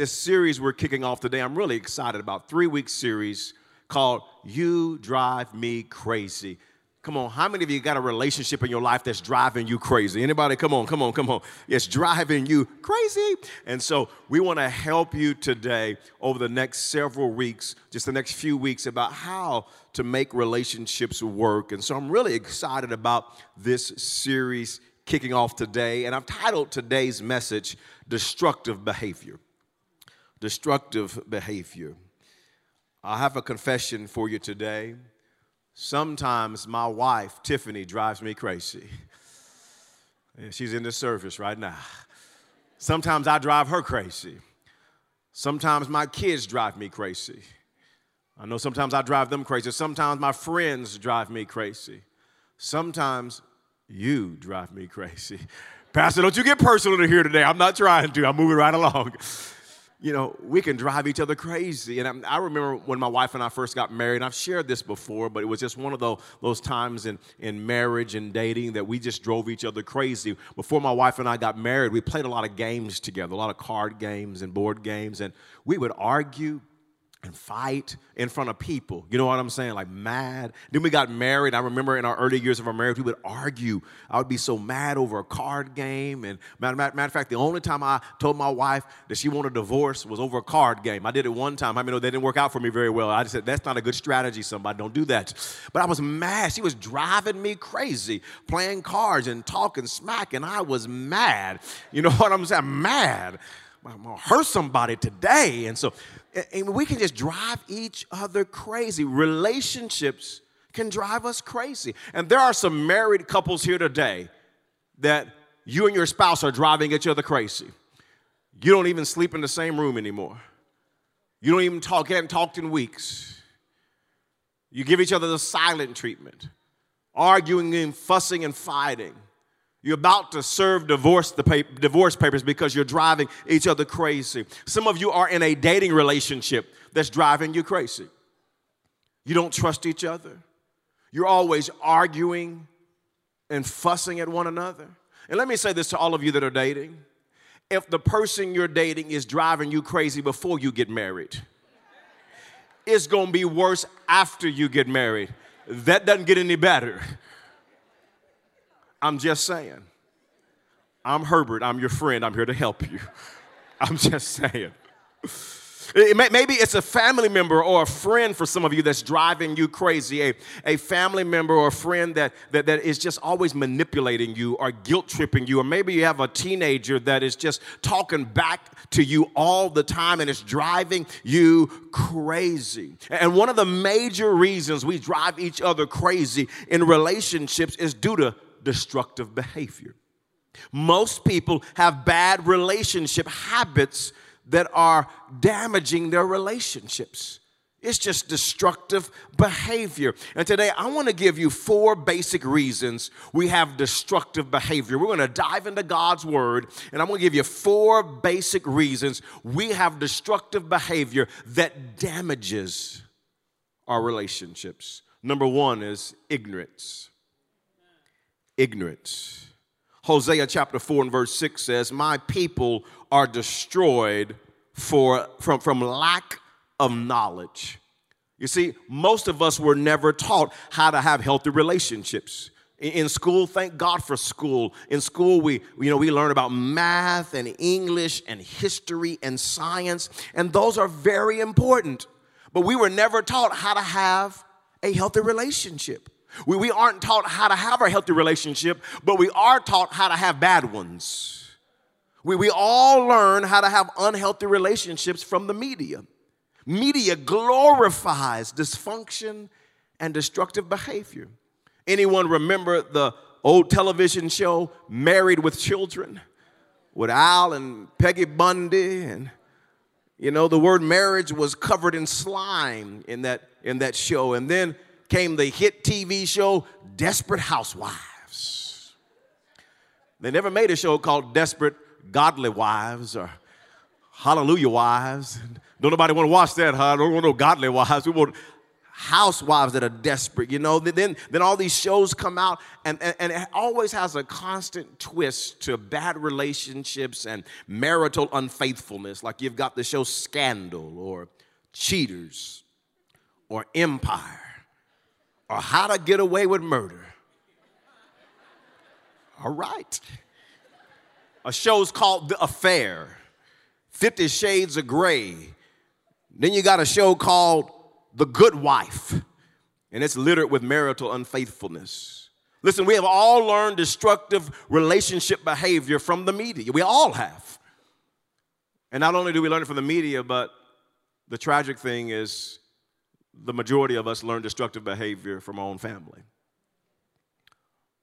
this series we're kicking off today, I'm really excited about. Three week series called You Drive Me Crazy. Come on, how many of you got a relationship in your life that's driving you crazy? Anybody? Come on, come on, come on. It's driving you crazy. And so we want to help you today over the next several weeks, just the next few weeks, about how to make relationships work. And so I'm really excited about this series kicking off today. And I've titled today's message, Destructive Behavior. Destructive Behavior. I have a confession for you today. Sometimes my wife, Tiffany, drives me crazy. She's in the service right now. Sometimes I drive her crazy. Sometimes my kids drive me crazy. I know sometimes I drive them crazy. Sometimes my friends drive me crazy. Sometimes you drive me crazy. Pastor, don't you get personal here today. I'm not trying to. I'm moving right along you know, we can drive each other crazy. And I, I, remember when my wife and I first got married, and I've shared this before, but it was just one of those, those times in, in marriage and dating that we just drove each other crazy. Before my wife and I got married, we played a lot of games together, a lot of card games and board games, and we would argue and fight in front of people. You know what I'm saying? Like mad. Then we got married. I remember in our early years of our marriage, we would argue. I would be so mad over a card game. And matter, matter, matter of fact, the only time I told my wife that she wanted a divorce was over a card game. I did it one time. I mean, that didn't work out for me very well. I just said, that's not a good strategy, somebody. Don't do that. But I was mad. She was driving me crazy, playing cards and talking smack, and I was mad. You know what I'm saying? Mad. I'm gonna hurt somebody today. And so and we can just drive each other crazy. Relationships can drive us crazy. And there are some married couples here today that you and your spouse are driving each other crazy. You don't even sleep in the same room anymore. You don't even talk, haven't talked in weeks. You give each other the silent treatment, arguing and fussing and fighting. You're about to serve divorce, the pay, divorce papers because you're driving each other crazy. Some of you are in a dating relationship that's driving you crazy. You don't trust each other. You're always arguing and fussing at one another. And let me say this to all of you that are dating if the person you're dating is driving you crazy before you get married, it's gonna be worse after you get married. That doesn't get any better. I'm just saying. I'm Herbert. I'm your friend. I'm here to help you. I'm just saying. It may, maybe it's a family member or a friend for some of you that's driving you crazy. A, a family member or a friend that, that, that is just always manipulating you or guilt tripping you. Or maybe you have a teenager that is just talking back to you all the time and it's driving you crazy. And one of the major reasons we drive each other crazy in relationships is due to destructive behavior. Most people have bad relationship habits that are damaging their relationships. It's just destructive behavior. And today I want to give you four basic reasons we have destructive behavior. We're going to dive into God's word and I'm going to give you four basic reasons we have destructive behavior that damages our relationships. Number one is ignorance ignorance. Hosea chapter 4 and verse 6 says, My people are destroyed for, from, from lack of knowledge. You see, most of us were never taught how to have healthy relationships. In school, thank God for school. In school, we, you know, we learn about math and English and history and science, and those are very important. But we were never taught how to have a healthy relationship. We, we aren't taught how to have a healthy relationship, but we are taught how to have bad ones. We, we all learn how to have unhealthy relationships from the media. Media glorifies dysfunction and destructive behavior. Anyone remember the old television show Married with Children with Al and Peggy Bundy and you know the word marriage was covered in slime in that in that show and then came the hit TV show Desperate Housewives. They never made a show called Desperate Godly Wives or Hallelujah Wives. Don't nobody want to watch that, huh? Don't want no godly wives. We want housewives that are desperate, you know. Then, then all these shows come out, and, and, and, it always has a constant twist to bad relationships and marital unfaithfulness. Like you've got the show Scandal, or Cheaters, or Empire, or How to Get Away with Murder. All right. A show's called The Affair, Fifty Shades of Grey. Then you got a show called the good wife, and it's littered with marital unfaithfulness. Listen, we have all learned destructive relationship behavior from the media. We all have. And not only do we learn it from the media, but the tragic thing is the majority of us learn destructive behavior from our own family.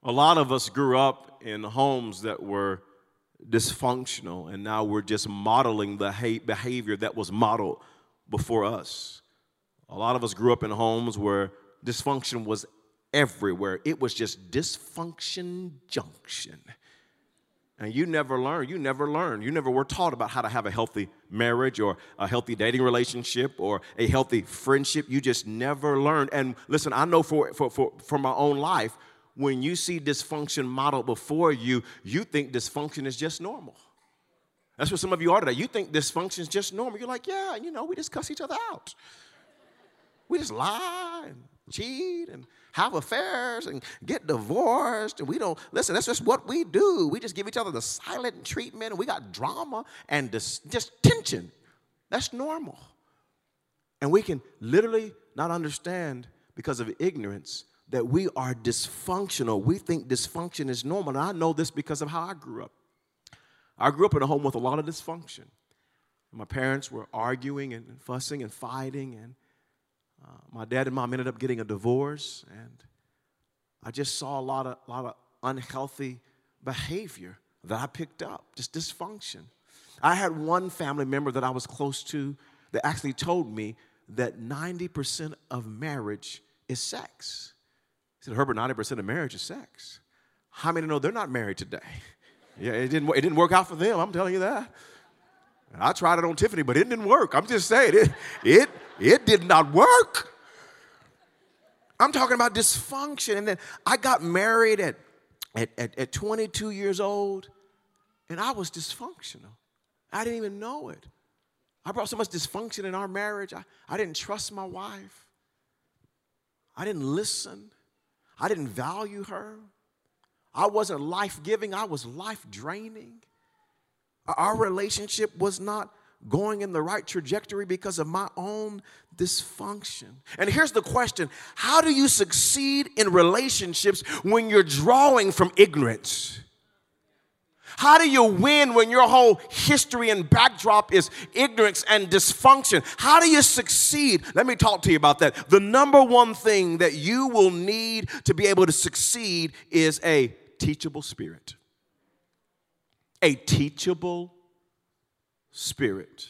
A lot of us grew up in homes that were dysfunctional, and now we're just modeling the behavior that was modeled before us. A lot of us grew up in homes where dysfunction was everywhere. It was just dysfunction junction. And you never learned. You never learned. You never were taught about how to have a healthy marriage or a healthy dating relationship or a healthy friendship. You just never learned. And listen, I know for, for, for, for my own life, when you see dysfunction modeled before you, you think dysfunction is just normal. That's what some of you are today. You think dysfunction is just normal. You're like, yeah, you know, we just cuss each other out. We just lie and cheat and have affairs and get divorced. And we don't, listen, that's just what we do. We just give each other the silent treatment and we got drama and just, just tension. That's normal. And we can literally not understand because of ignorance that we are dysfunctional. We think dysfunction is normal. And I know this because of how I grew up. I grew up in a home with a lot of dysfunction. My parents were arguing and fussing and fighting, and uh, my dad and mom ended up getting a divorce, and I just saw a lot of, lot of unhealthy behavior that I picked up, just dysfunction. I had one family member that I was close to that actually told me that 90% of marriage is sex. He said, Herbert, 90% of marriage is sex. How many know they're not married today? Yeah, it didn't, it didn't work out for them, I'm telling you that. I tried it on Tiffany, but it didn't work. I'm just saying, it, it, it did not work. I'm talking about dysfunction. And then I got married at, at, at, at 22 years old, and I was dysfunctional. I didn't even know it. I brought so much dysfunction in our marriage. I, I didn't trust my wife. I didn't listen. I didn't value her. I wasn't life giving, I was life draining. Our relationship was not going in the right trajectory because of my own dysfunction. And here's the question How do you succeed in relationships when you're drawing from ignorance? How do you win when your whole history and backdrop is ignorance and dysfunction? How do you succeed? Let me talk to you about that. The number one thing that you will need to be able to succeed is a teachable spirit a teachable spirit.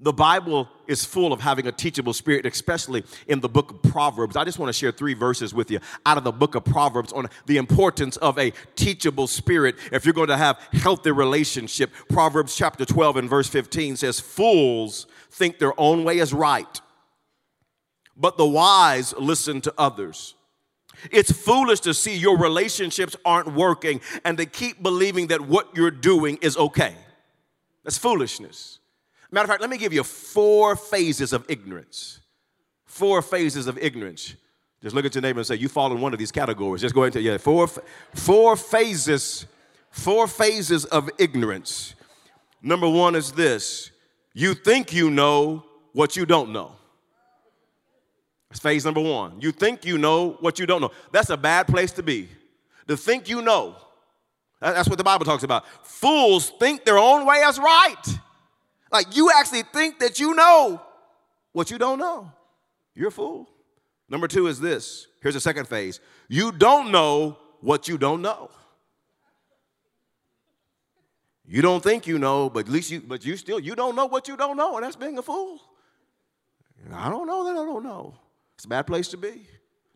The Bible is full of having a teachable spirit, especially in the book of Proverbs. I just want to share three verses with you out of the book of Proverbs on the importance of a teachable spirit if you're going to have healthy relationship. Proverbs chapter 12 and verse 15 says, Fools think their own way is right, but the wise listen to others. It's foolish to see your relationships aren't working and to keep believing that what you're doing is okay. That's foolishness. Matter of fact, let me give you four phases of ignorance. Four phases of ignorance. Just look at your neighbor and say, You fall in one of these categories. Just go into, yeah, four, four phases, four phases of ignorance. Number one is this you think you know what you don't know. That's phase number one. You think you know what you don't know. That's a bad place to be. To think you know. That's what the Bible talks about. Fools think their own way is right. Like you actually think that you know what you don't know. You're a fool. Number two is this. Here's the second phase. You don't know what you don't know. You don't think you know, but at least you, but you still, you don't know what you don't know, and that's being a fool. I don't know that I don't know. It's a bad place to be.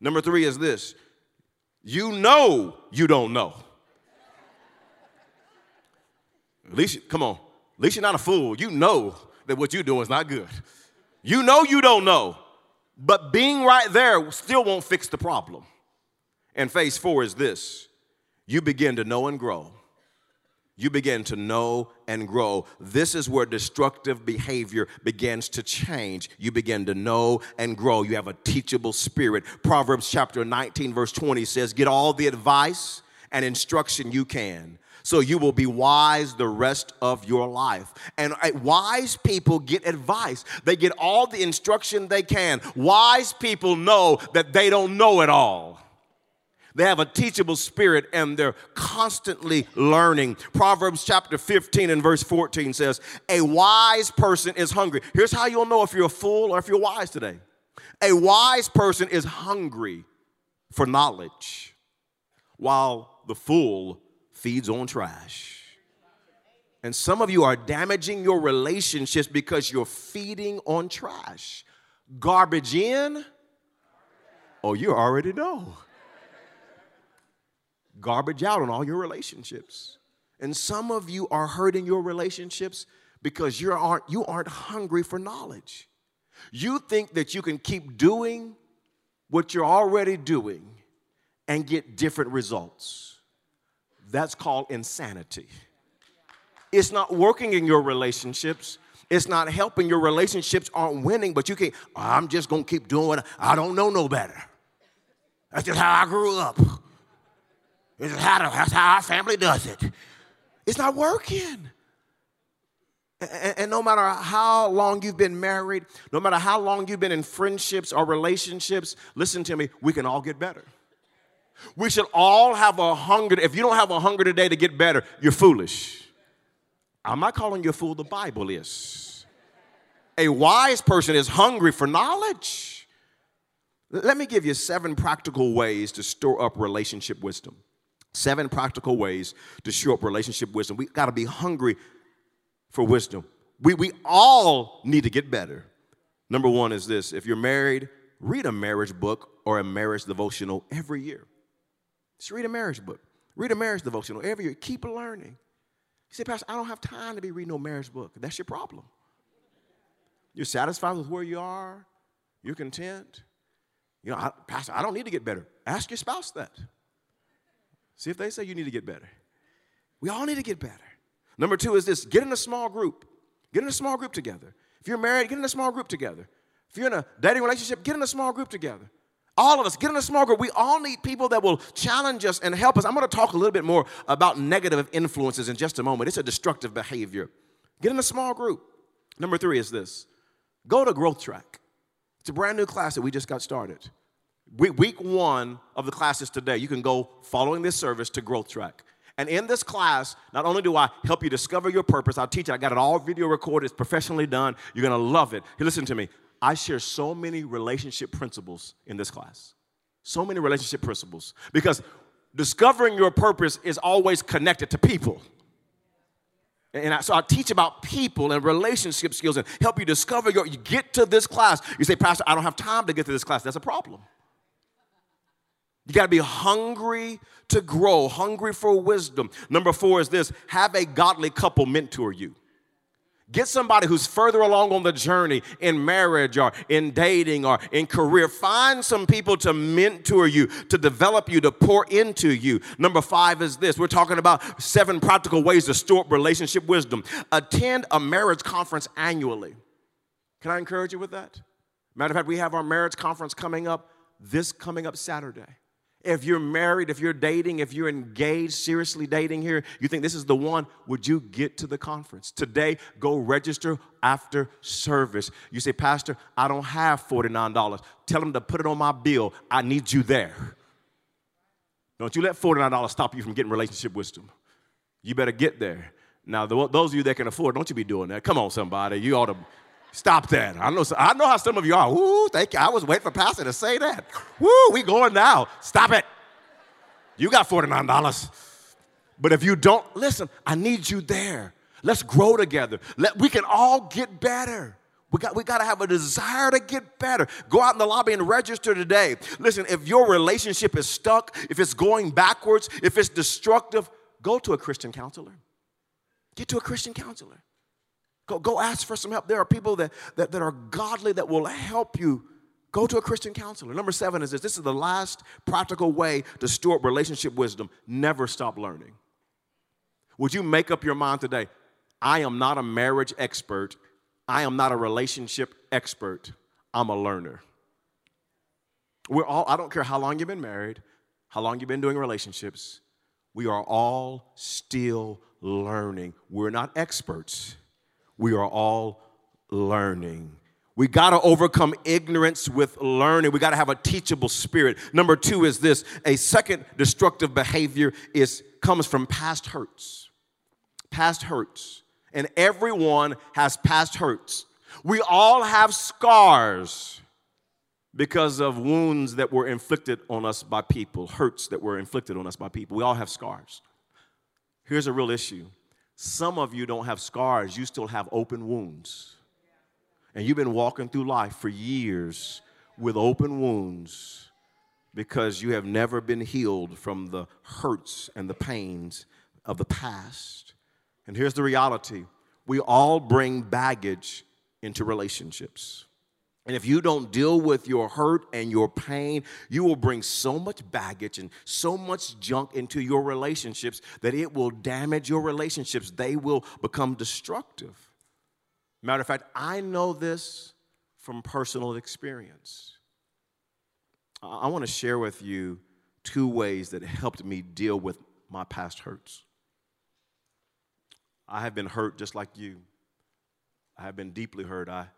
Number three is this you know you don't know. At least, come on, at least you're not a fool. You know that what you're doing is not good. You know you don't know. But being right there still won't fix the problem. And phase four is this you begin to know and grow. You begin to know and grow. This is where destructive behavior begins to change. You begin to know and grow. You have a teachable spirit. Proverbs chapter 19, verse 20 says, Get all the advice and instruction you can so you will be wise the rest of your life. And uh, wise people get advice, they get all the instruction they can. Wise people know that they don't know it all. They have a teachable spirit and they're constantly learning. Proverbs chapter 15 and verse 14 says, A wise person is hungry. Here's how you'll know if you're a fool or if you're wise today. A wise person is hungry for knowledge, while the fool feeds on trash. And some of you are damaging your relationships because you're feeding on trash. Garbage in, oh, you already know. Garbage out on all your relationships. And some of you are hurting your relationships because you aren't, you aren't hungry for knowledge. You think that you can keep doing what you're already doing and get different results. That's called insanity. It's not working in your relationships. It's not helping. Your relationships aren't winning, but you can't, I'm just gonna keep doing it. I don't know no better. That's just how I grew up. That's how our family does it. It's not working. And, and no matter how long you've been married, no matter how long you've been in friendships or relationships, listen to me, we can all get better. We should all have a hunger. If you don't have a hunger today to get better, you're foolish. I'm not calling you a fool, the Bible is. A wise person is hungry for knowledge. Let me give you seven practical ways to store up relationship wisdom. Seven practical ways to store up relationship wisdom. We got to be hungry for wisdom. We, we all need to get better. Number one is this if you're married, read a marriage book or a marriage devotional every year. Just read a marriage book. Read a marriage devotional every year. Keep learning. You say, Pastor, I don't have time to be reading no marriage book. That's your problem. You're satisfied with where you are. You're content. You know, I, Pastor, I don't need to get better. Ask your spouse that. See if they say you need to get better. We all need to get better. Number two is this get in a small group. Get in a small group together. If you're married, get in a small group together. If you're in a dating relationship, get in a small group together. All of us, get in a small group. We all need people that will challenge us and help us. I'm going to talk a little bit more about negative influences in just a moment. It's a destructive behavior. Get in a small group. Number three is this go to Growth Track. It's a brand new class that we just got started. Week one of the classes today, you can go following this service to Growth Track. And in this class, not only do I help you discover your purpose, I'll teach you. I got it all video recorded, it's professionally done. You're gonna love it. Hey, listen to me. I share so many relationship principles in this class. So many relationship principles. Because discovering your purpose is always connected to people. And I, so I teach about people and relationship skills and help you discover your, you get to this class. You say, Pastor, I don't have time to get to this class. That's a problem. You got to be hungry to grow, hungry for wisdom. Number four is this have a godly couple mentor you. Get somebody who's further along on the journey in marriage or in dating or in career. Find some people to mentor you, to develop you, to pour into you. Number five is this we're talking about seven practical ways to store up relationship wisdom. Attend a marriage conference annually. Can I encourage you with that? Matter of fact, we have our marriage conference coming up this coming up Saturday. If you're married, if you're dating, if you're engaged, seriously dating here, you think this is the one, would you get to the conference? Today, go register after service. You say, Pastor, I don't have $49. Tell them to put it on my bill. I need you there. Don't you let $49 stop you from getting relationship wisdom. You better get there. Now, those of you that can afford, don't you be doing that. Come on, somebody. You ought to Stop that. I know, I know how some of you are. Woo, thank you. I was waiting for Pastor to say that. Woo, we going now. Stop it. You got $49. But if you don't, listen, I need you there. Let's grow together. Let, we can all get better. We got, we got to have a desire to get better. Go out in the lobby and register today. Listen, if your relationship is stuck, if it's going backwards, if it's destructive, go to a Christian counselor. Get to a Christian counselor. Go, go ask for some help. There are people that, that, that are godly that will help you Go to a Christian counselor. Number seven is this this is the last practical way to store relationship wisdom. Never stop learning. Would you make up your mind today? I am not a marriage expert, I am not a relationship expert, I'm a learner. We're all, I don't care how long you've been married, how long you've been doing relationships, we are all still learning. We're not experts, we are all learning. We got to overcome ignorance with learning. We got to have a teachable spirit. Number 2 is this, a second destructive behavior is comes from past hurts. Past hurts. And everyone has past hurts. We all have scars because of wounds that were inflicted on us by people, hurts that were inflicted on us by people. We all have scars. Here's a real issue some of you don't have scars, you still have open wounds. And you've been walking through life for years with open wounds because you have never been healed from the hurts and the pains of the past. And here's the reality we all bring baggage into relationships. And if you don't deal with your hurt and your pain, you will bring so much baggage and so much junk into your relationships that it will damage your relationships. They will become destructive. Matter of fact, I know this from personal experience. I want to share with you two ways that helped me deal with my past hurts. I have been hurt just like you. I have been deeply hurt. I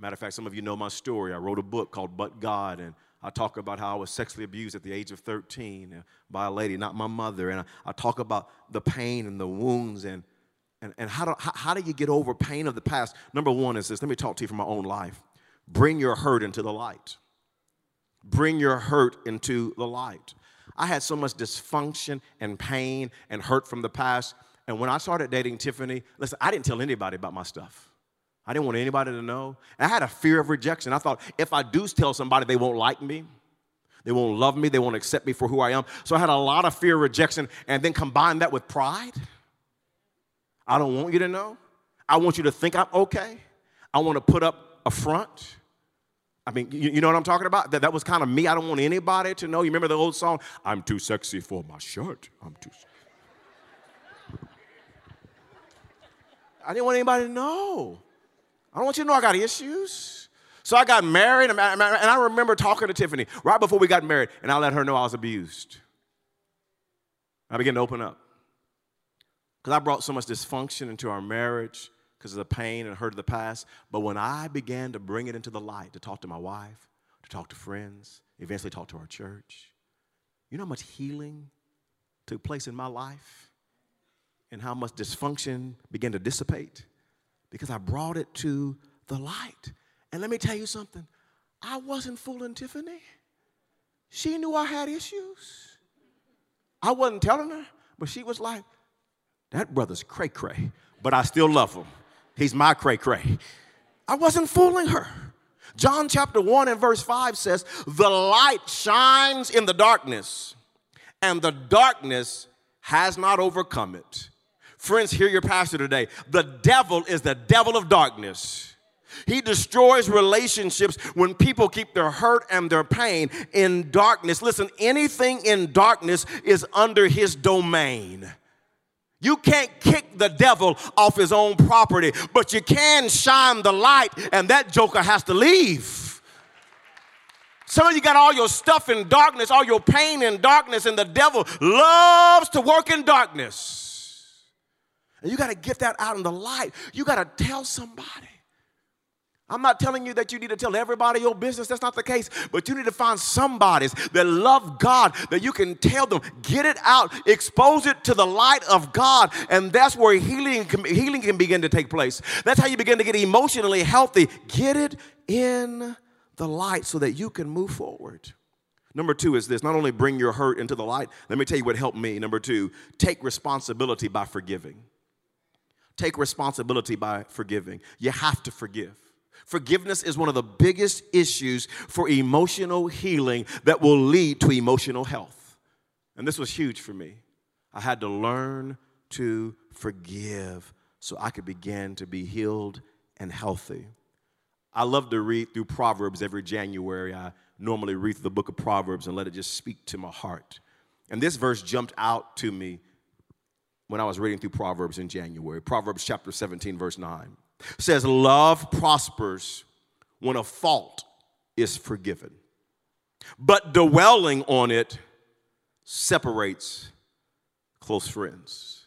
Matter of fact, some of you know my story. I wrote a book called But God, and I talk about how I was sexually abused at the age of 13 uh, by a lady, not my mother. And I, I talk about the pain and the wounds and, and, and how, do, how, how do you get over pain of the past? Number one is this let me talk to you from my own life. Bring your hurt into the light. Bring your hurt into the light. I had so much dysfunction and pain and hurt from the past. And when I started dating Tiffany, listen, I didn't tell anybody about my stuff. I didn't want anybody to know. And I had a fear of rejection. I thought if I do tell somebody, they won't like me. They won't love me. They won't accept me for who I am. So I had a lot of fear of rejection and then combine that with pride. I don't want you to know. I want you to think I'm okay. I want to put up a front. I mean, you, you know what I'm talking about? That, that was kind of me. I don't want anybody to know. You remember the old song? I'm too sexy for my shirt. I'm too. I didn't want anybody to know. I don't want you to know I got issues. So I got married, and I remember talking to Tiffany right before we got married, and I let her know I was abused. I began to open up. Because I brought so much dysfunction into our marriage because of the pain and hurt of the past. But when I began to bring it into the light, to talk to my wife, to talk to friends, eventually talk to our church, you know how much healing took place in my life and how much dysfunction began to dissipate? Because I brought it to the light. And let me tell you something I wasn't fooling Tiffany. She knew I had issues. I wasn't telling her, but she was like, that brother's cray cray, but I still love him. He's my cray cray. I wasn't fooling her. John chapter 1 and verse 5 says, The light shines in the darkness, and the darkness has not overcome it. Friends, hear your pastor today. The devil is the devil of darkness. He destroys relationships when people keep their hurt and their pain in darkness. Listen, anything in darkness is under his domain. You can't kick the devil off his own property, but you can shine the light, and that joker has to leave. Some of you got all your stuff in darkness, all your pain in darkness, and the devil loves to work in darkness. And you got to get that out in the light. You got to tell somebody. I'm not telling you that you need to tell everybody your business. That's not the case. But you need to find somebodies that love God that you can tell them, get it out, expose it to the light of God. And that's where healing healing can begin to take place. That's how you begin to get emotionally healthy. Get it in the light so that you can move forward. Number two is this not only bring your hurt into the light, let me tell you what helped me. Number two, take responsibility by forgiving take responsibility by forgiving. You have to forgive. Forgiveness is one of the biggest issues for emotional healing that will lead to emotional health. And this was huge for me. I had to learn to forgive so I could begin to be healed and healthy. I love to read through Proverbs every January. I normally read the book of Proverbs and let it just speak to my heart. And this verse jumped out to me when I was reading through Proverbs in January. Proverbs chapter 17, verse 9 says, Love prospers when a fault is forgiven, but dwelling on it separates close friends.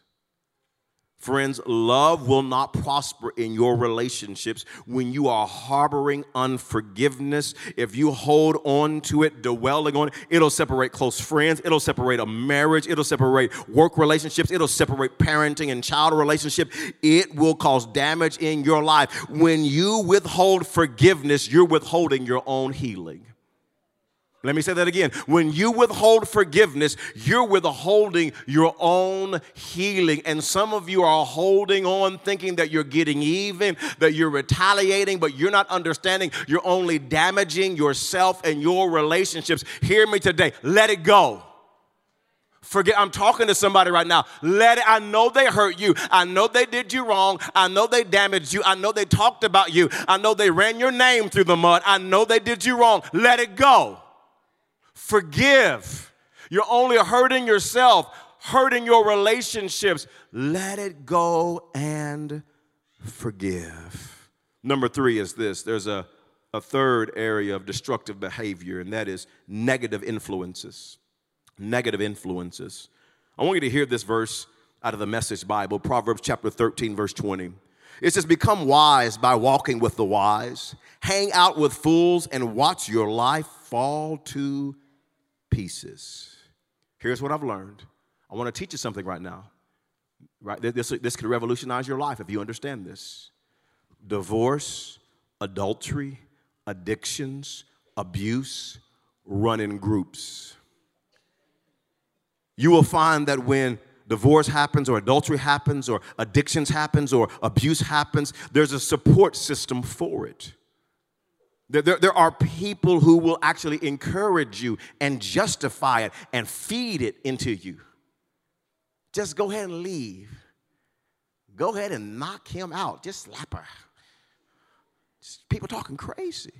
Friends, love will not prosper in your relationships when you are harboring unforgiveness. If you hold on to it, dwelling on it, it'll separate close friends, it'll separate a marriage, it'll separate work relationships, it'll separate parenting and child relationship. It will cause damage in your life. When you withhold forgiveness, you're withholding your own healing. Let me say that again. When you withhold forgiveness, you're withholding your own healing. And some of you are holding on thinking that you're getting even, that you're retaliating, but you're not understanding. You're only damaging yourself and your relationships. Hear me today. Let it go. Forget, I'm talking to somebody right now. Let it, I know they hurt you. I know they did you wrong. I know they damaged you. I know they talked about you. I know they ran your name through the mud. I know they did you wrong. Let it go. Forgive. You're only hurting yourself, hurting your relationships. Let it go and forgive. Number three is this there's a, a third area of destructive behavior, and that is negative influences. Negative influences. I want you to hear this verse out of the Message Bible, Proverbs chapter 13, verse 20. It says, Become wise by walking with the wise, hang out with fools, and watch your life fall to pieces. Here's what I've learned. I want to teach you something right now. Right? This, this could revolutionize your life if you understand this. Divorce, adultery, addictions, abuse run in groups. You will find that when divorce happens or adultery happens or addictions happens or abuse happens, there's a support system for it. There, there, are people who will actually encourage you and justify it and feed it into you. Just go ahead and leave. Go ahead and knock him out. Just slap her. Just people talking crazy.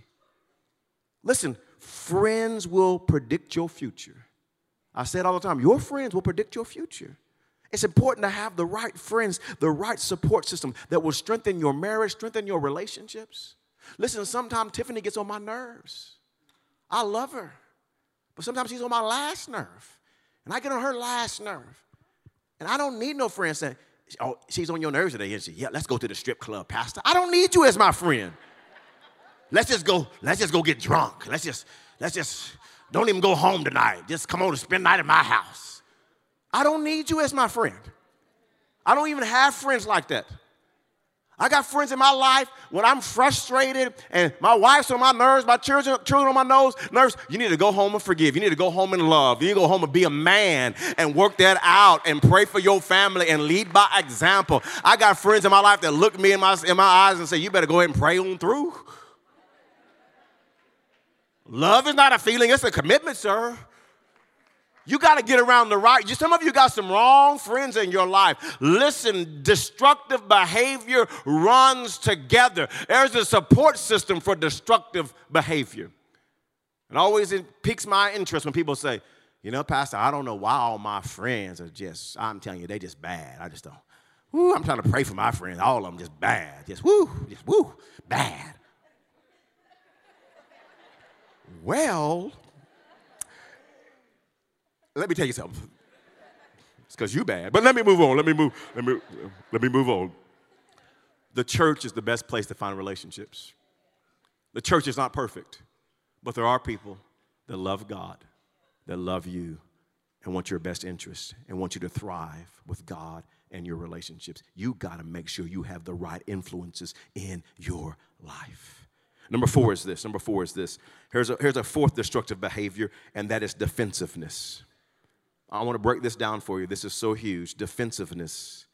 Listen, friends will predict your future. I say it all the time your friends will predict your future. It's important to have the right friends, the right support system that will strengthen your marriage, strengthen your relationships. Listen, sometimes Tiffany gets on my nerves. I love her, but sometimes she's on my last nerve. And I get on her last nerve. And I don't need no friend saying, Oh, she's on your nerves today. And she, yeah, let's go to the strip club, Pastor. I don't need you as my friend. Let's just go, let's just go get drunk. Let's just, let's just, don't even go home tonight. Just come on and spend the night at my house. I don't need you as my friend. I don't even have friends like that. I got friends in my life when I'm frustrated and my wife's on my nerves, my children, children on my nose, nerves. You need to go home and forgive. You need to go home and love. You need to go home and be a man and work that out and pray for your family and lead by example. I got friends in my life that look me in my, in my eyes and say, You better go ahead and pray on through. Love is not a feeling, it's a commitment, sir. You got to get around the right. Some of you got some wrong friends in your life. Listen, destructive behavior runs together. There's a support system for destructive behavior. And always it piques my interest when people say, you know, Pastor, I don't know why all my friends are just, I'm telling you, they just bad. I just don't. Woo, I'm trying to pray for my friends. All of them just bad. Just woo, just woo, bad. Well, let me tell you something. It's because you bad. But let me move on. Let me move. Let me let me move on. The church is the best place to find relationships. The church is not perfect, but there are people that love God, that love you, and want your best interest and want you to thrive with God and your relationships. You got to make sure you have the right influences in your life. Number four is this. Number four is this. Here's a, here's a fourth destructive behavior, and that is defensiveness. I want to break this down for you. This is so huge. Defensiveness.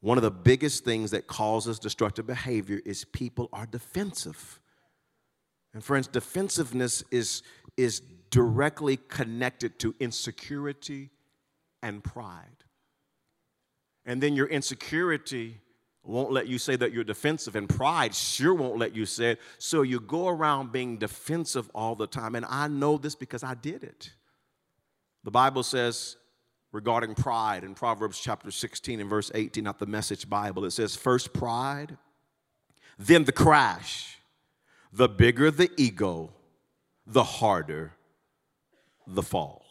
One of the biggest things that causes destructive behavior is people are defensive. And friends, defensiveness is, is directly connected to insecurity and pride. And then your insecurity won't let you say that you're defensive, and pride sure won't let you say it. So you go around being defensive all the time. And I know this because I did it. The Bible says regarding pride in Proverbs chapter 16 and verse 18, not the message Bible, it says, First pride, then the crash. The bigger the ego, the harder the fall.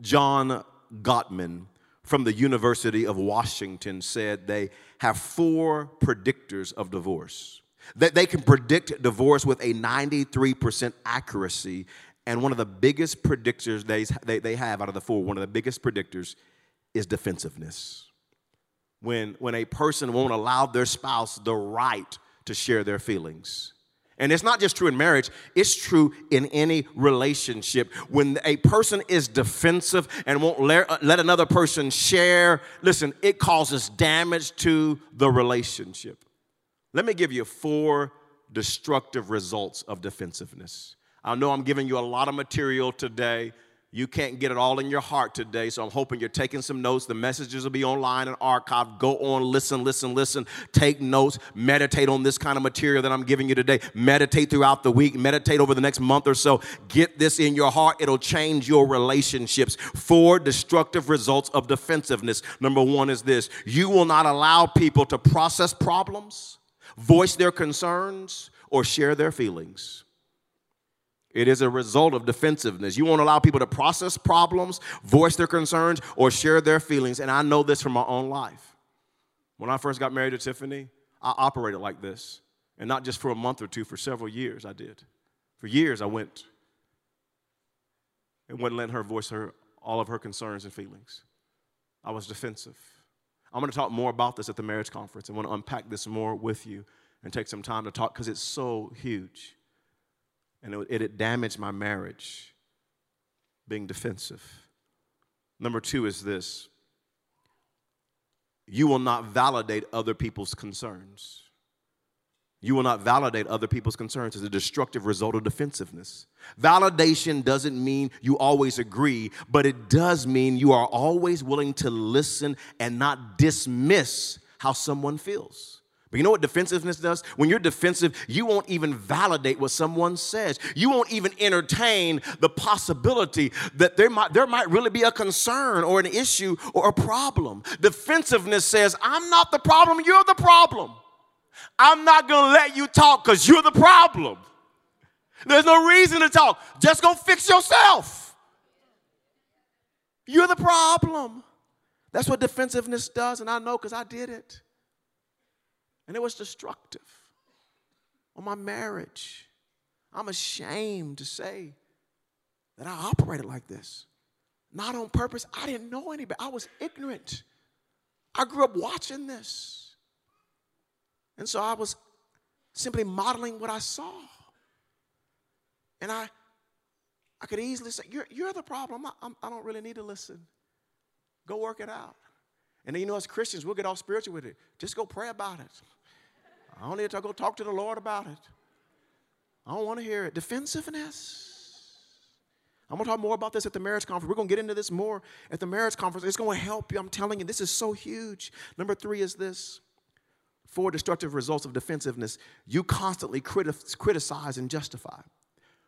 John Gottman from the University of Washington said they have four predictors of divorce. That they can predict divorce with a 93% accuracy. And one of the biggest predictors they, they, they have out of the four, one of the biggest predictors is defensiveness. When, when a person won't allow their spouse the right to share their feelings. And it's not just true in marriage, it's true in any relationship. When a person is defensive and won't let, let another person share, listen, it causes damage to the relationship. Let me give you four destructive results of defensiveness. I know I'm giving you a lot of material today. You can't get it all in your heart today, so I'm hoping you're taking some notes. The messages will be online and archived. Go on, listen, listen, listen. Take notes. Meditate on this kind of material that I'm giving you today. Meditate throughout the week. Meditate over the next month or so. Get this in your heart. It'll change your relationships. Four destructive results of defensiveness. Number one is this you will not allow people to process problems, voice their concerns, or share their feelings. It is a result of defensiveness. You won't allow people to process problems, voice their concerns, or share their feelings. And I know this from my own life. When I first got married to Tiffany, I operated like this. And not just for a month or two, for several years I did. For years I went and wouldn't let her voice her, all of her concerns and feelings. I was defensive. I'm going to talk more about this at the marriage conference. I want to unpack this more with you and take some time to talk because it's so huge and it, it damaged my marriage being defensive. Number two is this you will not validate other people's concerns. You will not validate other people's concerns as a destructive result of defensiveness. Validation doesn't mean you always agree, but it does mean you are always willing to listen and not dismiss how someone feels. But you know what defensiveness does? When you're defensive, you won't even validate what someone says. You won't even entertain the possibility that there might, there might really be a concern or an issue or a problem. Defensiveness says, I'm not the problem, you're the problem. I'm not gonna let you talk because you're the problem. There's no reason to talk. Just go fix yourself. You're the problem. That's what defensiveness does, and I know because I did it. And it was destructive on my marriage. I'm ashamed to say that I operated like this. Not on purpose. I didn't know any better. I was ignorant. I grew up watching this. And so I was simply modeling what I saw. And I, I could easily say, You're, you're the problem. I'm, I'm, I do not really need to listen. Go work it out. And then, you know, as Christians, we'll get all spiritual with it. Just go pray about it. I don't need to go talk to the Lord about it. I don't want to hear it. Defensiveness. I'm going to talk more about this at the marriage conference. We're going to get into this more at the marriage conference. It's going to help you. I'm telling you, this is so huge. Number three is this four destructive results of defensiveness. You constantly criti- criticize and justify.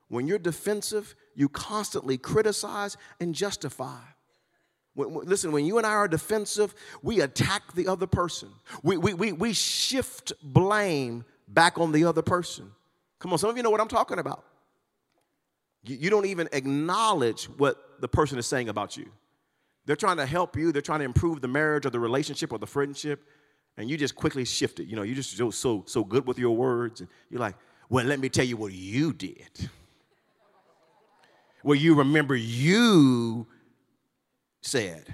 When you're defensive, you constantly criticize and justify. Listen, when you and I are defensive, we attack the other person. We, we, we, we shift blame back on the other person. Come on, some of you know what I'm talking about. You, you don't even acknowledge what the person is saying about you. They're trying to help you, they're trying to improve the marriage or the relationship or the friendship, and you just quickly shift it. You know, you're just so, so good with your words, and you're like, well, let me tell you what you did. Well, you remember you said.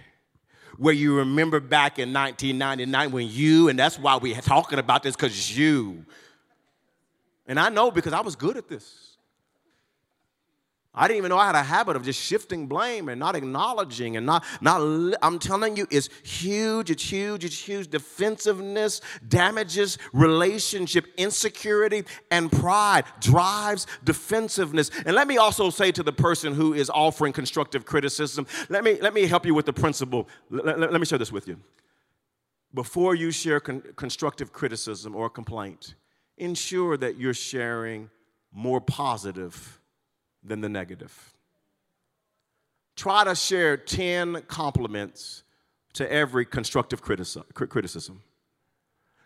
Where you remember back in 1999 when you, and that's why we're talking about this, because you. And I know because I was good at this. I didn't even know I had a habit of just shifting blame and not acknowledging and not, not I'm telling you, it's huge, it's huge, it's huge. Defensiveness damages relationship, insecurity, and pride drives defensiveness. And let me also say to the person who is offering constructive criticism, let me, let me help you with the principle. Let, let, me share this with you. before you share con- constructive criticism or complaint, ensure that you're sharing more positive than the negative. Try to share 10 compliments to every constructive criticism.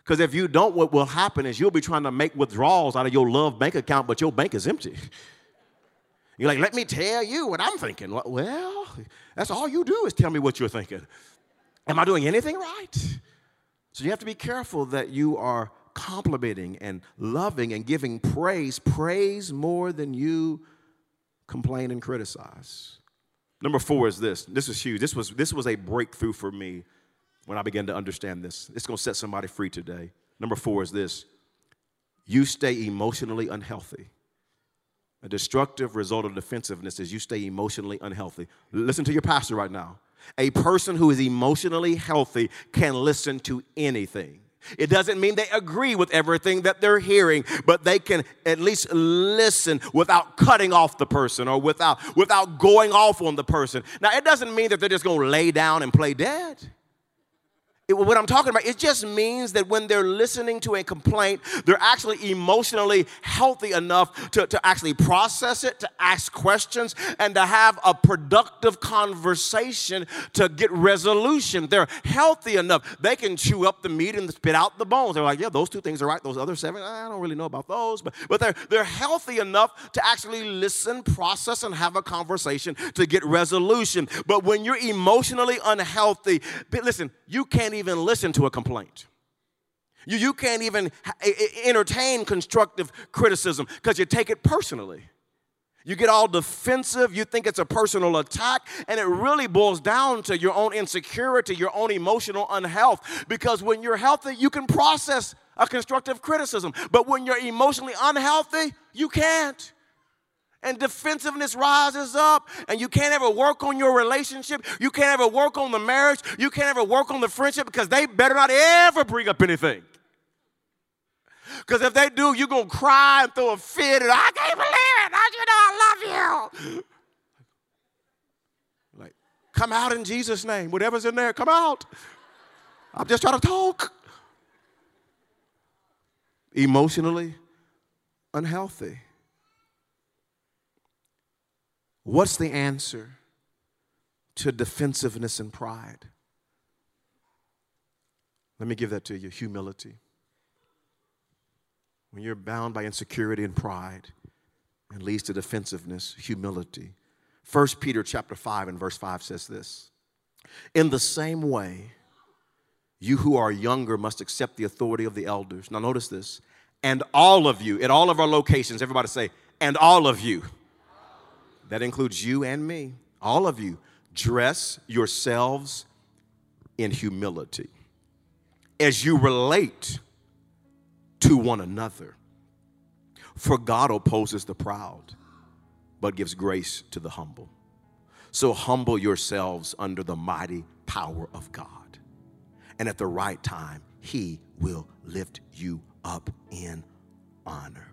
Because if you don't, what will happen is you'll be trying to make withdrawals out of your love bank account, but your bank is empty. You're like, let me tell you what I'm thinking. Well, that's all you do is tell me what you're thinking. Am I doing anything right? So you have to be careful that you are complimenting and loving and giving praise, praise more than you complain and criticize. Number four is this. This is huge. This was, this was a breakthrough for me when I began to understand this. It's going to set somebody free today. Number four is this you stay emotionally unhealthy. A destructive result of defensiveness is you stay emotionally unhealthy. Listen to your pastor right now. A person who is emotionally healthy can listen to anything. It doesn't mean they agree with everything that they're hearing, but they can at least listen without cutting off the person or without, without going off on the person. Now, it doesn't mean that they're just going to lay down and play dead. It, what I'm talking about, it just means that when they're listening to a complaint, they're actually emotionally healthy enough to, to actually process it, to ask questions, and to have a productive conversation to get resolution. They're healthy enough. They can chew up the meat and spit out the bones. They're like, yeah, those two things are right. Those other seven, I don't really know about those. But, but they're, they're healthy enough to actually listen, process, and have a conversation to get resolution. But when you're emotionally unhealthy, listen, you can't even listen to a complaint. You, you can't even entertain constructive criticism because you take it personally. You get all defensive, you think it's a personal attack, and it really boils down to your own insecurity, your own emotional unhealth. Because when you're healthy, you can process a constructive criticism. But when you're emotionally unhealthy, you can't and defensiveness rises up and you can't ever work on your relationship. You can't ever work on the marriage. You can't ever work on the friendship because they better not ever bring up anything. Because if they do you're going to cry and throw a fit and i can't believe it. Don't you know i love you. Like come out in jesus name. Whatever's in there come out. I'm just trying to talk. Emotionally unhealthy What's the answer to defensiveness and pride? Let me give that to you humility. When you're bound by insecurity and pride, it leads to defensiveness, humility. 1 Peter chapter 5 and verse 5 says this. In the same way, you who are younger must accept the authority of the elders. Now notice this. And all of you, at all of our locations, everybody say, and all of you that includes you and me, all of you, dress yourselves in humility as you relate to one another. For God opposes the proud, but gives grace to the humble. So humble yourselves under the mighty power of God. And at the right time, He will lift you up in honor.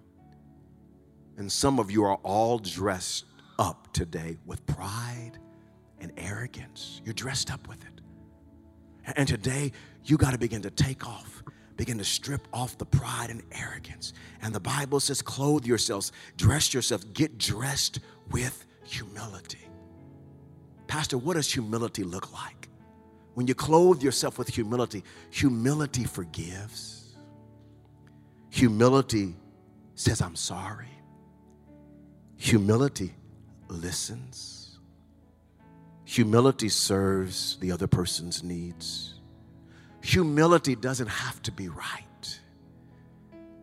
And some of you are all dressed up today with pride and arrogance. You're dressed up with it. And today, you got to begin to take off, begin to strip off the pride and arrogance. And the Bible says, clothe yourselves, dress yourselves, get dressed with humility. Pastor, what does humility look like? When you clothe yourself with humility, humility forgives. Humility says, I'm sorry. Humility listens. Humility serves the other person's needs. Humility doesn't have to be right.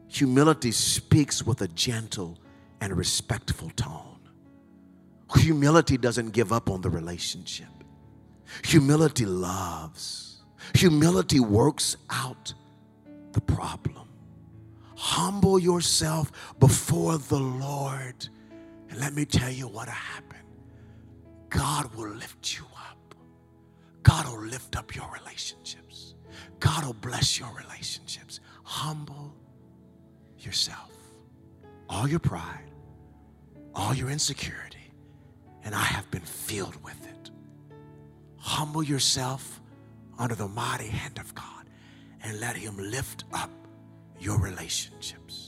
Humility speaks with a gentle and respectful tone. Humility doesn't give up on the relationship. Humility loves. Humility works out the problem. Humble yourself before the Lord let me tell you what happened. God will lift you up. God will lift up your relationships. God will bless your relationships. Humble yourself, all your pride, all your insecurity, and I have been filled with it. Humble yourself under the mighty hand of God, and let Him lift up your relationships.